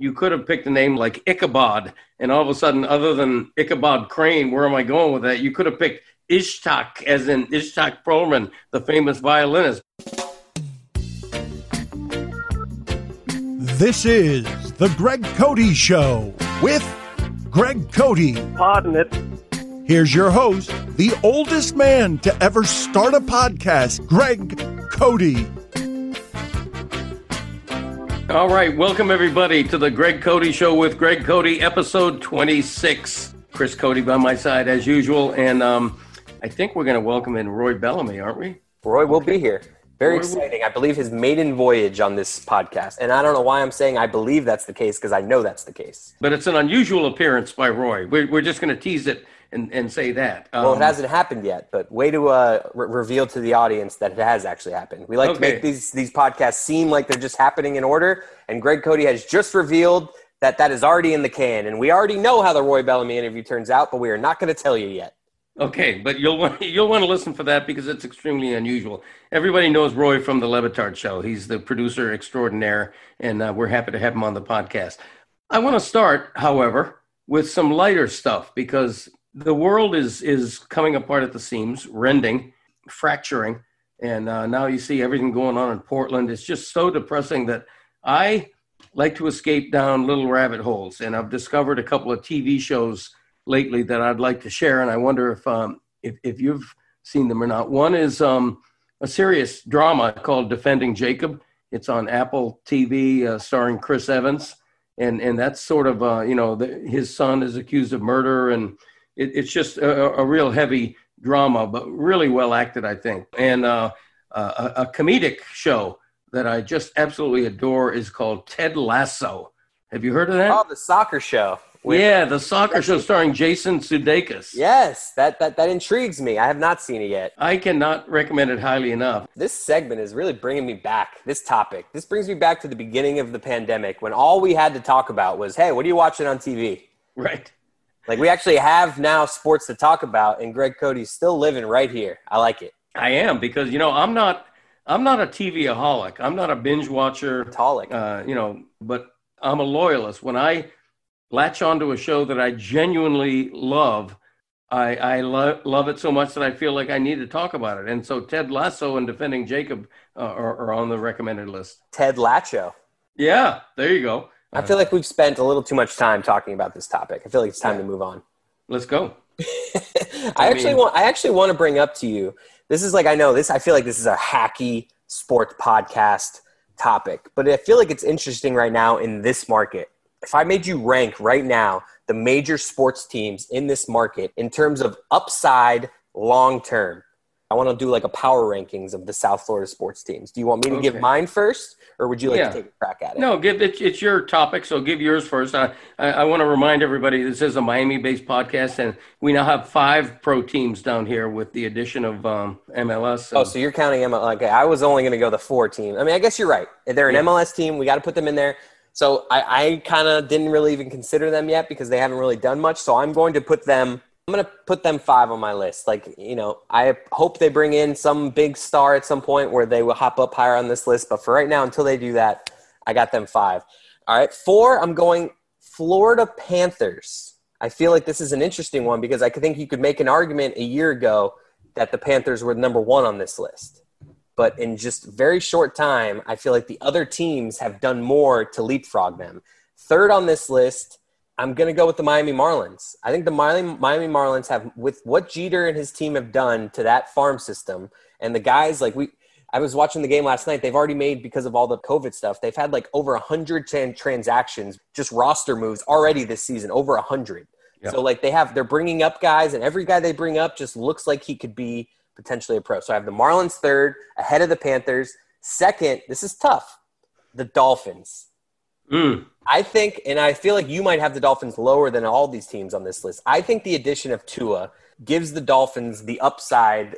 you could have picked a name like Ichabod, and all of a sudden, other than Ichabod Crane, where am I going with that? You could have picked Itzhak, as in Itzhak Perlman, the famous violinist. This is the Greg Cote Show with Greg Cote. Pardon it. Here's your host, the oldest man to ever start a podcast, Greg Cote. All right, welcome everybody to the Greg Cote Show with Greg Cote, episode 26. Chris Cote by my side as usual, and um, I think we're going to welcome in Roy Bellamy, aren't we? Roy will be here. Very Roy will- exciting. I believe his maiden voyage on this podcast. And I don't know why I'm saying I believe that's the case because I know that's the case. But it's an unusual appearance by Roy. We're, we're just going to tease it and, and say that. Well, Um, it hasn't happened yet, but way to uh, re- reveal to the audience that it has actually happened. We like to make these these podcasts seem like they're just happening in order, and Greg Cote has just revealed that that is already in the can, and we already know how the Roy Bellamy interview turns out, but we are not going to tell you yet. Okay, but you'll want you'll want to listen for that because it's extremely unusual. Everybody knows Roy from the Le Batard Show. He's the producer extraordinaire, and uh, we're happy to have him on the podcast. I want to start, however, with some lighter stuff because the world is is coming apart at the seams, rending, fracturing, and uh, now you see everything going on in Portland. It's just so depressing that I like to escape down little rabbit holes, and I've discovered a couple of TV shows lately that I'd like to share, and I wonder if um, if, if you've seen them or not. One is um, a serious drama called Defending Jacob. It's on Apple TV, uh, starring Chris Evans, and and that's sort of uh, you know the, his son is accused of murder, and it, it's just a, a real heavy drama, but really well acted, I think, and uh, a, a comedic show that I just absolutely adore is called Ted Lasso. Have you heard of that? Oh, the soccer show. yeah, the soccer show starring Jason Sudeikis. Yes, that, that that intrigues me. I have not seen it yet. I cannot recommend it highly enough. This segment is really bringing me back. This topic. This brings me back to the beginning of the pandemic when all we had to talk about was, "Hey, what are you watching on TV?" Right. Like we actually have now sports to talk about, and Greg Cote's still living right here. I like it. I am because you know I'm not I'm not a TV-aholic. I'm not a binge watcher. Tolic. Uh, you know, but I'm a loyalist. When I latch onto a show that I genuinely love, I, I lo- love it so much that I feel like I need to talk about it. And so Ted Lasso and Defending Jacob uh, are, are on the recommended list. Ted Lasso. Yeah, there you go. I feel like we've spent a little too much time talking about this topic. I feel like it's time Yeah. to move on. Let's go. I, actually mean- want I actually want to bring up to you. This is like I know this I feel like this is a hacky sports podcast topic, but I feel like it's interesting right now in this market. If I made you rank right now the major sports teams in this market in terms of upside long term, I want to do like a power rankings of the South Florida sports teams. Do you want me to give mine first, or would you like Yeah. to take a crack at it? No, give it. It's your topic, so give yours first. I, I, I want to remind everybody this is a Miami-based podcast, and we now have five pro teams down here with the addition of um, MLS. Oh, so you're counting MLS? Okay, I was only going to go the four team. I mean, I guess you're right. They're an Yeah. MLS team. We got to put them in there. So I, I kind of didn't really even consider them yet because they haven't really done much. So I'm going to put them. I'm to put them five on my list. Like you know, I hope they bring in some big star at some point where they will hop up higher on this list. But for right now, until they do that, I got them five. All right, four. I'm going Florida Panthers. I feel like this is an interesting one because I think you could make an argument a year ago that the Panthers were number one on this list. But in just very short time, I feel like the other teams have done more to leapfrog them. Third on this list, I'm going to go with the Miami Marlins. I think the Miami, Miami Marlins have, with what Jeter and his team have done to that farm system, and the guys like we, I was watching the game last night. They've already made because of all the COVID stuff. They've had like over hundred transactions, just roster moves already this season. Over a hundred. Yeah. So like they have, they're bringing up guys, and every guy they bring up just looks like he could be potentially a pro. So I have the Marlins third, ahead of the Panthers. Second, this is tough. The Dolphins. Mm, I think, and I feel like you might have the Dolphins lower than all these teams on this list. I think the addition of Tua gives the Dolphins the upside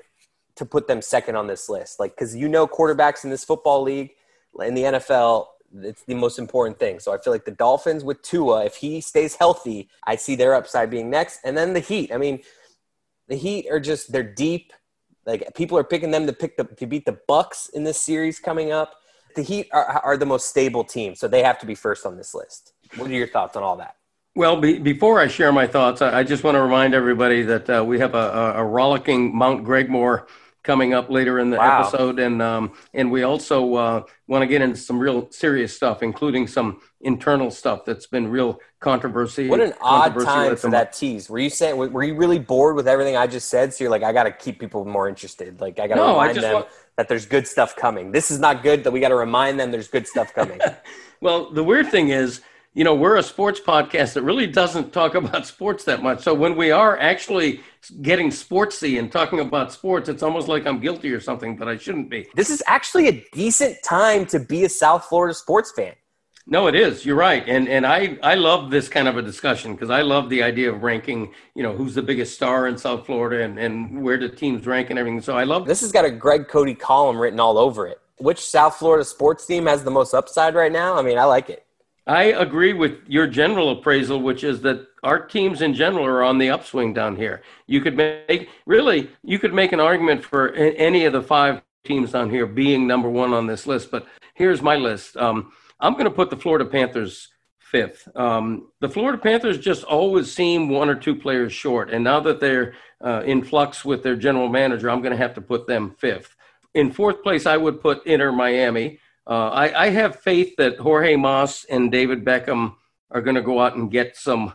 to put them second on this list. Like, because you know, quarterbacks in this football league, in the NFL, it's the most important thing. So I feel like the Dolphins with Tua, if he stays healthy, I see their upside being next. And then the Heat. I mean, the Heat are just they're deep. Like people are picking them to pick the to beat the Bucks in this series coming up. The Heat are, are the most stable team, so they have to be first on this list. What are your thoughts on all that? Well, be, before I share my thoughts, I, I, just want to remind everybody that uh, we have a, a, a, rollicking Mount Gregmore coming up later in the wow. episode, and um, and we also uh, want to get into some real serious stuff, including some internal stuff that's been real controversy. What an odd time for that tease. Were you saying? Were you really bored with everything I just said? So you're like, I got to keep people more interested. Like I got to no, remind them want... that there's good stuff coming. This is not good. That we got to remind them there's good stuff coming. well, the weird thing is you know, we're a sports podcast that really doesn't talk about sports that much. So when we are actually getting sportsy and talking about sports, it's almost like I'm guilty or something, but I shouldn't be. This is actually a decent time to be a South Florida sports fan. No, it is. You're right, and and I I love this kind of a discussion because I love the idea of ranking. You know, who's the biggest star in South Florida and and where the teams rank and everything. So I love this. Has got a Greg Cote column written all over it. Which South Florida sports team has the most upside right now? I mean, I like it. I agree with your general appraisal, which is that our teams in general are on the upswing down here. You could make really, you could make an argument for any of the five teams down here being number one on this list. But here's my list. Um, I'm going to put the Florida Panthers fifth. Um, the Florida Panthers just always seem one or two players short, and now that they're uh, in flux with their general manager, I'm going to have to put them fifth. In fourth place, I would put Inter Miami. Uh, I, I, have faith that Jorge Mas and David Beckham are going to go out and get some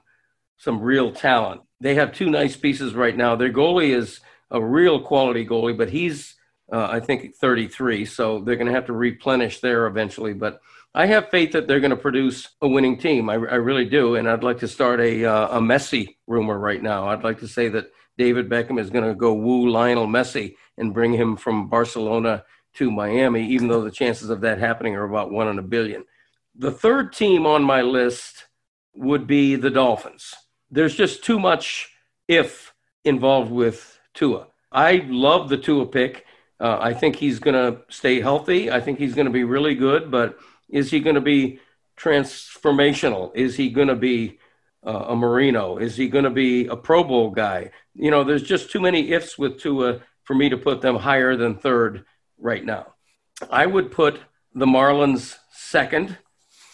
some real talent. They have two nice pieces right now. Their goalie is a real quality goalie, but he's uh, I think 33, so they're going to have to replenish there eventually. But I have faith that they're going to produce a winning team. I, I really do, and I'd like to start a uh, a Messi rumor right now. I'd like to say that David Beckham is going to go woo Lionel Messi and bring him from Barcelona to Miami, even though the chances of that happening are about one in a billion. The third team on my list would be the Dolphins. There's just too much if involved with Tua. I love the Tua pick. Uh, I think he's going to stay healthy. I think he's going to be really good, but is he going to be transformational? Is he going to be uh, a Marino? Is he going to be a Pro Bowl guy? You know, there's just too many ifs with Tua for me to put them higher than third right now. I would put the Marlins second.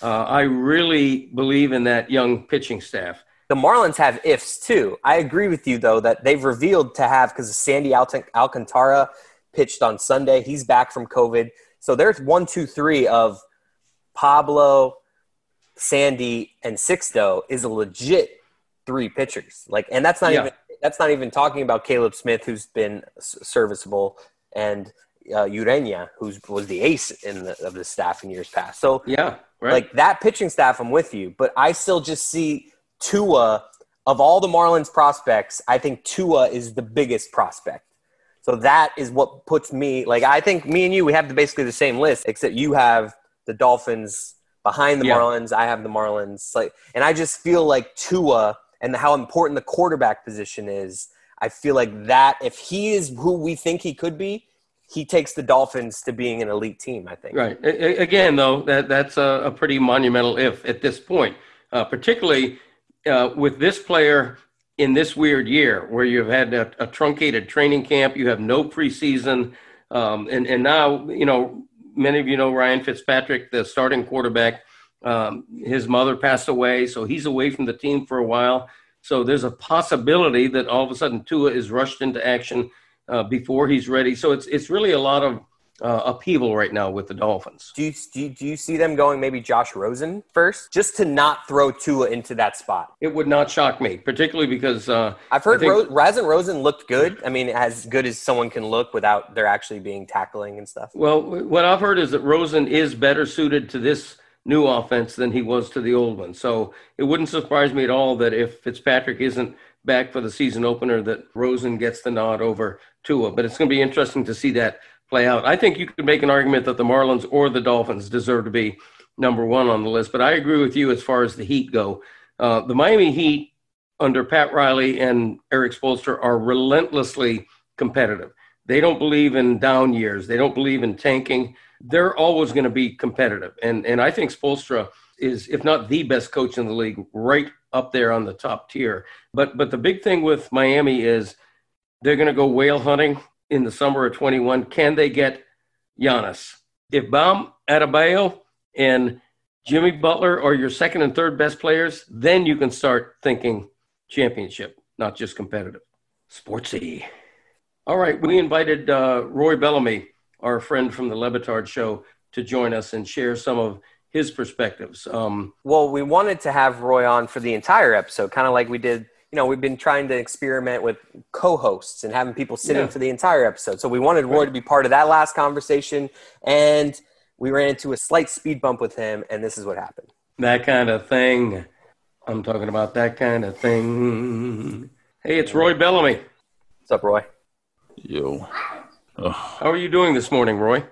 Uh, I really believe in that young pitching staff. The Marlins have ifs too. I agree with you though that they've revealed to have because Sandy Alcantara pitched on Sunday. He's back from COVID, so there's one, two, three of Pablo, Sandy, and Sixto is a legit three pitchers. Like, and that's not yeah. even that's not even talking about Caleb Smith, who's been serviceable, and uh, Ureña, who was the ace in the, of the staff in years past. So yeah, right. like that pitching staff, I'm with you, but I still just see Tua of all the Marlins prospects. I think Tua is the biggest prospect. So that is what puts me like. I think me and you we have basically the same list, except you have the Dolphins behind the yeah. Marlins. I have the Marlins. Like, and I just feel like Tua and how important the quarterback position is. I feel like that if he is who we think he could be, he takes the Dolphins to being an elite team. I think. Right. Again, though, that that's a, a pretty monumental if at this point, uh, particularly uh, with this player in this weird year where you've had a, a truncated training camp, you have no preseason, um, and and now you know many of you know Ryan Fitzpatrick, the starting quarterback. Um, his mother passed away, so he's away from the team for a while. So there's a possibility that all of a sudden Tua is rushed into action uh, before he's ready. So it's it's really a lot of uh, upheaval right now with the Dolphins. Do you, do you, do you see them going maybe Josh Rosen first, just to not throw Tua into that spot? It would not shock me, particularly because uh, I've heard think, Ro- Rosen looked good. I mean, as good as someone can look without there actually being tackling and stuff. Well, what I've heard is that Rosen is better suited to this new offense than he was to the old one. So it wouldn't surprise me at all that if Fitzpatrick isn't back for the season opener, that Rosen gets the nod over Tua. But it's going to be interesting to see that play out. I think you could make an argument that the Marlins or the Dolphins deserve to be number one on the list. But I agree with you as far as the Heat go. Uh, the Miami Heat under Pat Riley and Erik Spoelstra are relentlessly competitive. They don't believe in down years. They don't believe in tanking. They're always going to be competitive. And and I think Spoelstra is, if not the best coach in the league, right up there on the top tier. But but the big thing with Miami is they're going to go whale hunting in the summer of 21. Can they get Giannis? If Bam Adebayo and Jimmy Butler are your second and third best players, then you can start thinking championship, not just competitive. Sportsy. All right, we invited uh, Roy Bellamy, our friend from the Le Batard show, to join us and share some of his perspectives. Um, well, we wanted to have Roy on for the entire episode, kind of like we did. You know, we've been trying to experiment with co-hosts and having people sit Yeah. in for the entire episode. So we wanted Roy to be part of that last conversation, and we ran into a slight speed bump with him, and this is what happened. that kind of thing. I'm talking about that kind of thing. Hey, it's Roy Bellamy. What's up, Roy? Yo, oh, How are you doing this morning, Roy?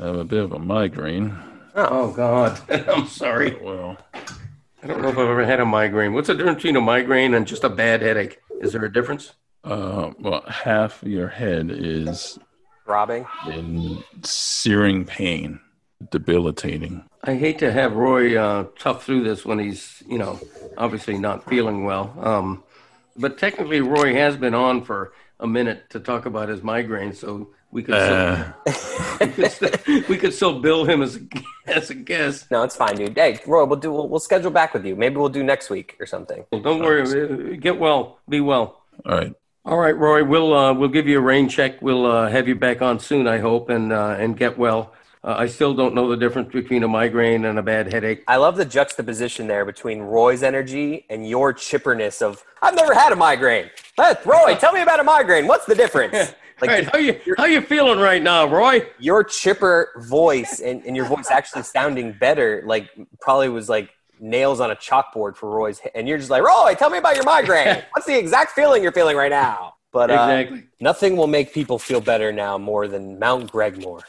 I have a bit of a migraine. Oh, God. I'm sorry. Oh, well, I don't know if I've ever had a migraine. What's the difference between a migraine and just a bad headache? Is there a difference? uh, well, half your head is throbbing in searing pain, debilitating. I hate to have Roy uh, tough through this when he's, you know, obviously not feeling well. Um, but technically, Roy has been on for a minute to talk about his migraine, so we could Uh, still, we, could still, we could still bill him as a, as a guest. No, it's fine, dude. Hey, Roy, we'll do. We'll, we'll schedule back with you. Maybe we'll do next week or something. Well, don't worry. uh, Get well. Be well. all right. All right, Roy. We'll uh, we'll give you a rain check. We'll uh, have you back on soon, I hope, and uh, and get well. Uh, I still don't know the difference between a migraine and a bad headache. I love the juxtaposition there between Roy's energy and your chipperness of I've never had a migraine. Hey, Roy, tell me about a migraine. What's the difference? All right, how you how you feeling right now, Roy? your chipper voice and, and your voice actually sounding better, like probably was like nails on a chalkboard for Roy's. And you're just like, Roy, tell me about your migraine. What's the exact feeling you're feeling right now? But uh, Exactly. nothing will make people feel better now more than Mount Gregmore.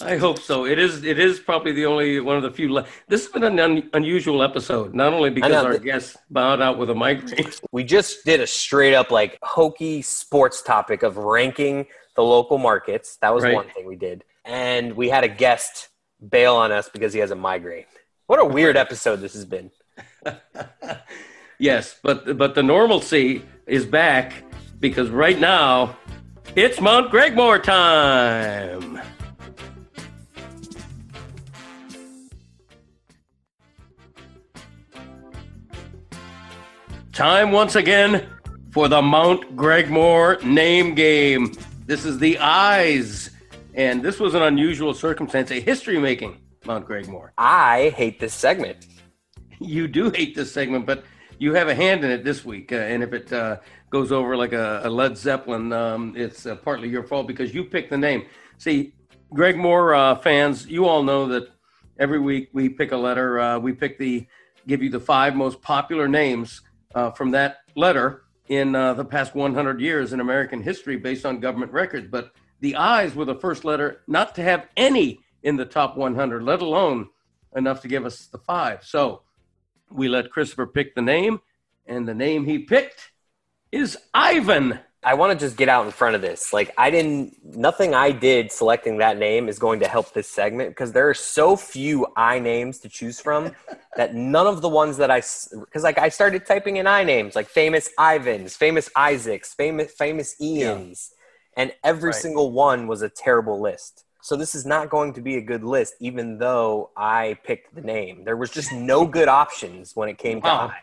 I hope so. It is. It is probably the only one of the few. Le- this has been an un- unusual episode, not only because know, our th- guest bowed out with a migraine. We just did a straight up like hokey sports topic of ranking the local markets. That was Right. one thing we did. And we had a guest bail on us because he has a migraine. What a weird episode this has been. yes, but but the normalcy is back because right now it's Mount Gregmore time. Time once again for the Mount Gregmore name game. This is the eyes, and this was an unusual circumstance, a history making Mount Gregmore. I hate this segment. You do hate this segment, but you have a hand in it this week. Uh, and if it uh, goes over like a, a Led Zeppelin, um, it's uh, partly your fault because you picked the name. See, Gregmore uh, fans, you all know that every week we pick a letter. Uh, we pick the give you the five most popular names uh, from that letter in uh, the past 100 years in American history based on government records. But the I's were the first letter not to have any in the top 100, let alone enough to give us the five. So we let Christopher pick the name, and the name he picked is Ivan. I want to just get out in front of this. Like, I didn't, nothing I did selecting that name is going to help this segment because there are so few I names to choose from that none of the ones that I, because like I started typing in I names, like famous Ivans, famous Isaacs, famous, famous Ians, and every Right. single one was a terrible list. So this is not going to be a good list, even though I picked the name. There was just no good options when it came to I.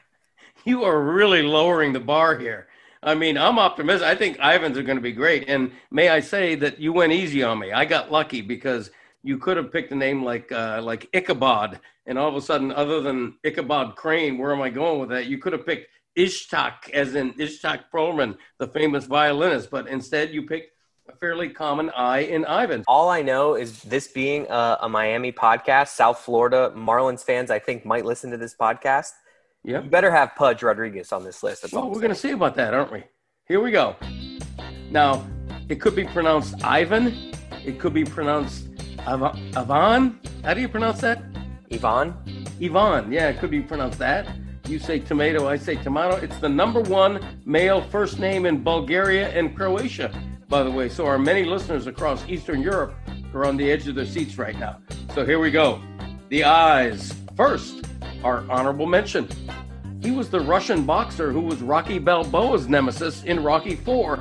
You are really lowering the bar here. I mean, I'm optimistic. I think Ivans are going to be great. And may I say that you went easy on me. I got lucky because you could have picked a name like uh, like Ichabod, and all of a sudden, other than Ichabod Crane, where am I going with that? You could have picked Itzhak, as in Itzhak Perlman, the famous violinist, but instead you picked a fairly common I in Ivan. All I know is this being a, a Miami podcast, South Florida Marlins fans, I think, might listen to this podcast. Yeah. You better have Pudge Rodriguez on this list. That's Well, we're going to see about that, aren't we? Here we go. Now, it could be pronounced Ivan. It could be pronounced Av- Ivan. How do you pronounce that? Yvonne, Ivan. Yeah, it could be pronounced that. You say tomato, I say tomato. It's the number one male first name in Bulgaria and Croatia, by the way. So, our many listeners across Eastern Europe are on the edge of their seats right now. So, here we go. The eyes. First, our honorable mention. He was the Russian boxer who was Rocky Balboa's nemesis in Rocky IV,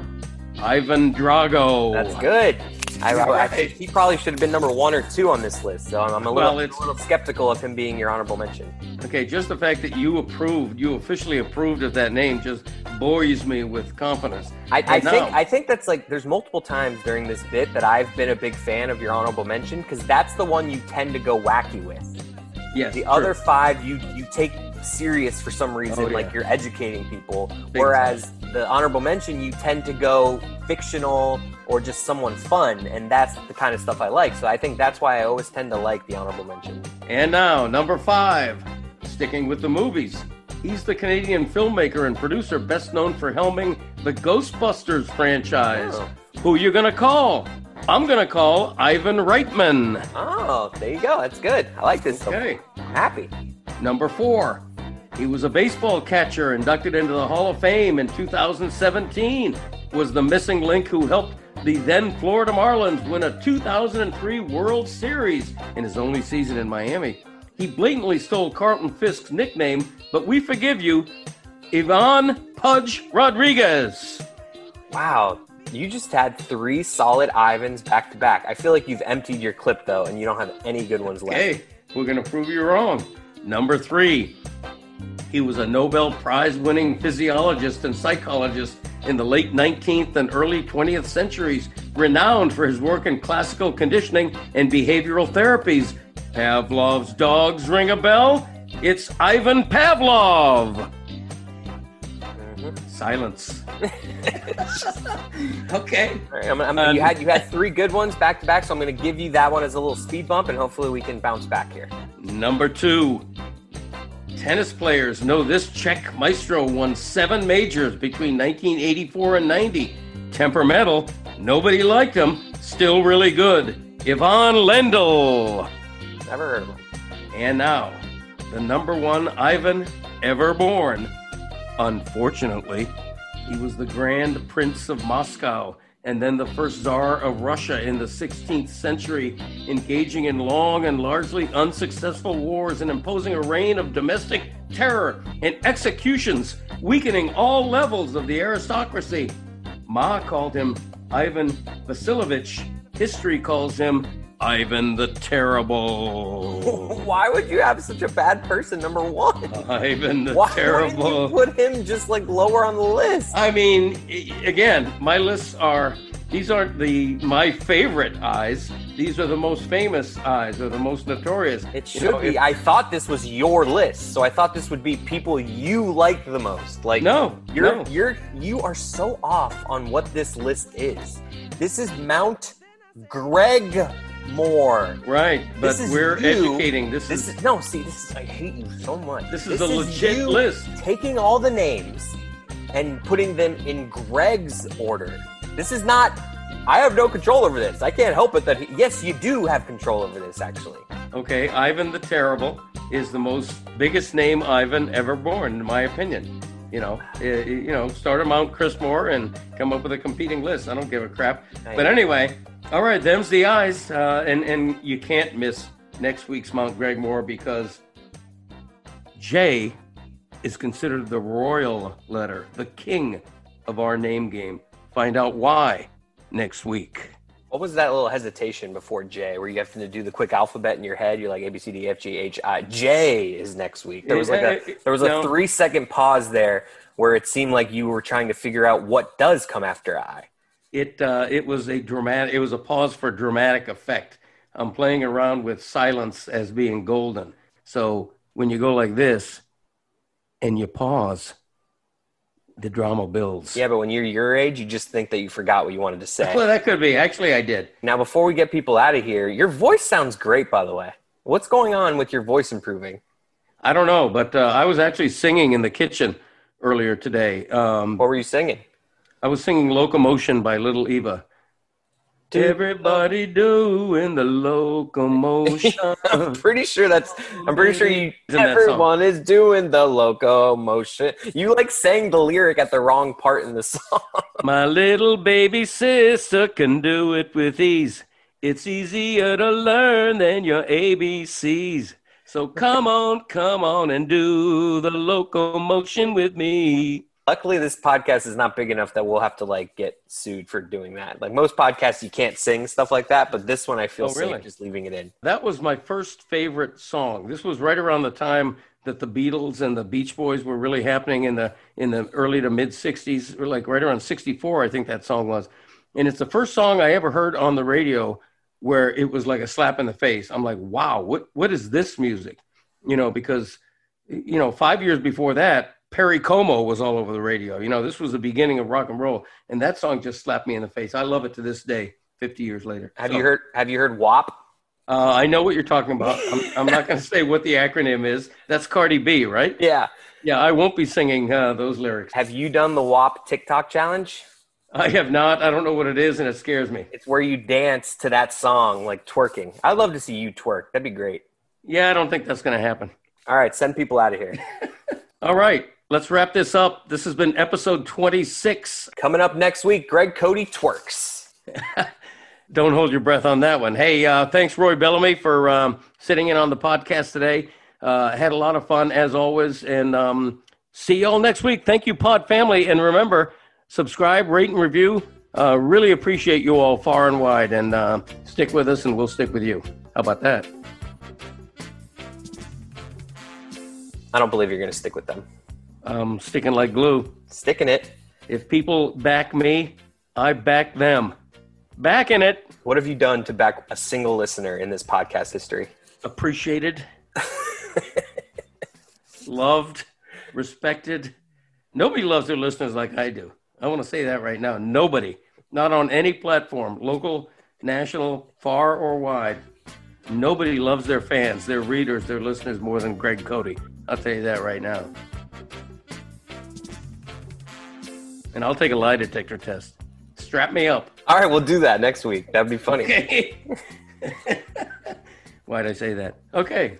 Ivan Drago. that's good. I, I, I think he probably should have been number one or two on this list. So I'm, I'm a, little, Well, a little skeptical of him being your honorable mention. Okay, just the fact that you approved, you officially approved of that name, just buoys me with confidence. I, I But think um, I think that's like there's multiple times during this bit that I've been a big fan of your honorable mention because that's the one you tend to go wacky with. Yes, The true. other five you you take serious for some reason, Oh, like you're educating people. Big whereas the honorable mention you tend to go fictional or just someone fun, and that's the kind of stuff I like. So I think that's why I always tend to like the honorable mention. And now, number five, sticking with the movies. He's the Canadian filmmaker and producer best known for helming the Ghostbusters franchise. Oh. Who you gonna call? I'm gonna call Ivan Reitman. Oh, there you go. That's good. I like this. Okay. I'm happy. Number four, he was a baseball catcher inducted into the Hall of Fame in 2017. Was the missing link who helped the then Florida Marlins win a 2003 World Series in his only season in Miami. He blatantly stole Carlton Fisk's nickname, but we forgive you, Ivan Pudge Rodriguez. Wow. You just had three solid Ivans back to back. I feel like you've emptied your clip though, and you don't have any good ones left. Hey, we're to prove you wrong. Number three, he was a Nobel Prize winning physiologist and psychologist in the late 19th and early 20th centuries, renowned for his work in classical conditioning and behavioral therapies. Pavlov's dogs ring a bell? It's Ivan Pavlov. Silence. okay. Right, I'm, I'm, Um, you had you had three good ones back to back, so I'm going to give you that one as a little speed bump, and hopefully we can bounce back here. Number two, tennis players know this Czech maestro won seven majors between 1984 and 90. Temperamental, nobody liked him, still really good. Ivan Lendl. Never heard of him. And now, the number one Ivan ever born. Unfortunately, he was the Grand Prince of Moscow and then the first Tsar of Russia in the 16th century, engaging in long and largely unsuccessful wars and imposing a reign of domestic terror and executions, weakening all levels of the aristocracy. Ma called him Ivan Vasilovich. History calls him Ivan the Terrible. Why would you have such a bad person number one? Ivan the Why Terrible. you put him just like lower on the list? I mean, again, my lists are these aren't the my favorite eyes. These are the most famous eyes or the most notorious. It You should know, be. if- I thought this was your list, so I thought this would be people you like the most. Like No, you're no. you're you are so off on what this list is. This is Mount Greg Moore. right, but we're you. educating. This, This is, is no. See, this is I hate you so much. this is a legit you list. Taking all the names and putting them in Greg's order. This is not. I have no control over this. I can't help it that he, yes, you do have control over this. Actually, Okay, Ivan the Terrible is the most biggest name Ivan ever born, in my opinion. You know, i- i- you know, start a Mount Chris Moore and come up with a competing list. I don't give a crap. But anyway, all right, them's the eyes, uh, and and you can't miss next week's Mount Gregmore because J is considered the royal letter, the king of our name game. Find out why next week. What was that little hesitation before J, where you have to do the quick alphabet in your head? You're like A B C D F G H I. J is next week. There was like a there was a No. three second pause there where it seemed like you were trying to figure out what does come after I. It uh, it was a dramatic. It was a pause for dramatic effect. I'm playing around with silence as being golden. So when you go like this, and you pause, the drama builds. Yeah, but when you're your age, you just think that you forgot what you wanted to say. Well, that could be. Actually, I did. now, before we get people out of here, your voice sounds great, by the way. What's going on with your voice improving? I don't know, but uh, I was actually singing in the kitchen earlier today. Um, What were you singing? I was singing "Locomotion" by Little Eva. Everybody doing the locomotion. I'm pretty sure that's. I'm pretty sure you. Everyone is doing the locomotion. You like sang the lyric at the wrong part in the song. My little baby sister can do it with ease. It's easier to learn than your ABCs. So come on, come on and do the locomotion with me. Luckily, this podcast is not big enough that we'll have to like get sued for doing that. Like most podcasts, you can't sing stuff like that, but this one I feel Oh, really? safe just leaving it in. That was my first favorite song. This was right around the time that the Beatles and the Beach Boys were really happening in the in the early to mid '60s, or like right around '64, I think that song was. And it's the first song I ever heard on the radio where it was like a slap in the face. I'm like, wow, what what is this music? You know, because you know, five years before that, Perry Como was all over the radio. You know, this was the beginning of rock and roll, and that song just slapped me in the face. I love it to this day, 50 years later. Have So- you heard? Have you heard WAP? uh, I know what you're talking about. I'm, I'm not going to say what the acronym is. That's Cardi B, right? Yeah. Yeah, I won't be singing uh, those lyrics. Have you done the WAP TikTok challenge? I have not. I don't know what it is, and it scares me. It's where you dance to that song, like twerking. I'd love to see you twerk. That'd be great. Yeah, I don't think that's going to happen. All right, send people out of here. All right, let's wrap this up. This has been episode 26. Coming up next week, Greg Cote twerks. Don't hold your breath on that one. Hey, uh, thanks, Roy Bellamy, for um, sitting in on the podcast today. Uh, had a lot of fun, as always. And um, see y'all next week. Thank you, Pod Family. And remember, subscribe, rate, and review. Uh, really appreciate you all far and wide. And uh, stick with us, and we'll stick with you. How about that? I don't believe you're going to stick with them. Um, sticking like glue. Sticking it. If people back me, I back them. Backing it. What have you done to back a single listener in this podcast history? appreciated, loved, respected. Nobody loves their listeners like I do. I want to say that right now. Nobody, not on any platform, local, national, far or wide. Nobody loves their fans, their readers, their listeners more than Greg Cote. I'll tell you that right now. And I'll take a lie detector test. Strap me up. All right, we'll do that next week. That'd be funny. Okay. Why'd I say that? Okay.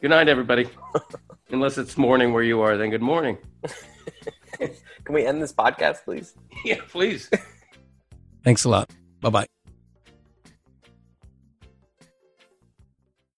Good night, everybody. Unless it's morning where you are, then good morning. Can we end this podcast, please? Yeah, please. Thanks a lot. Bye bye.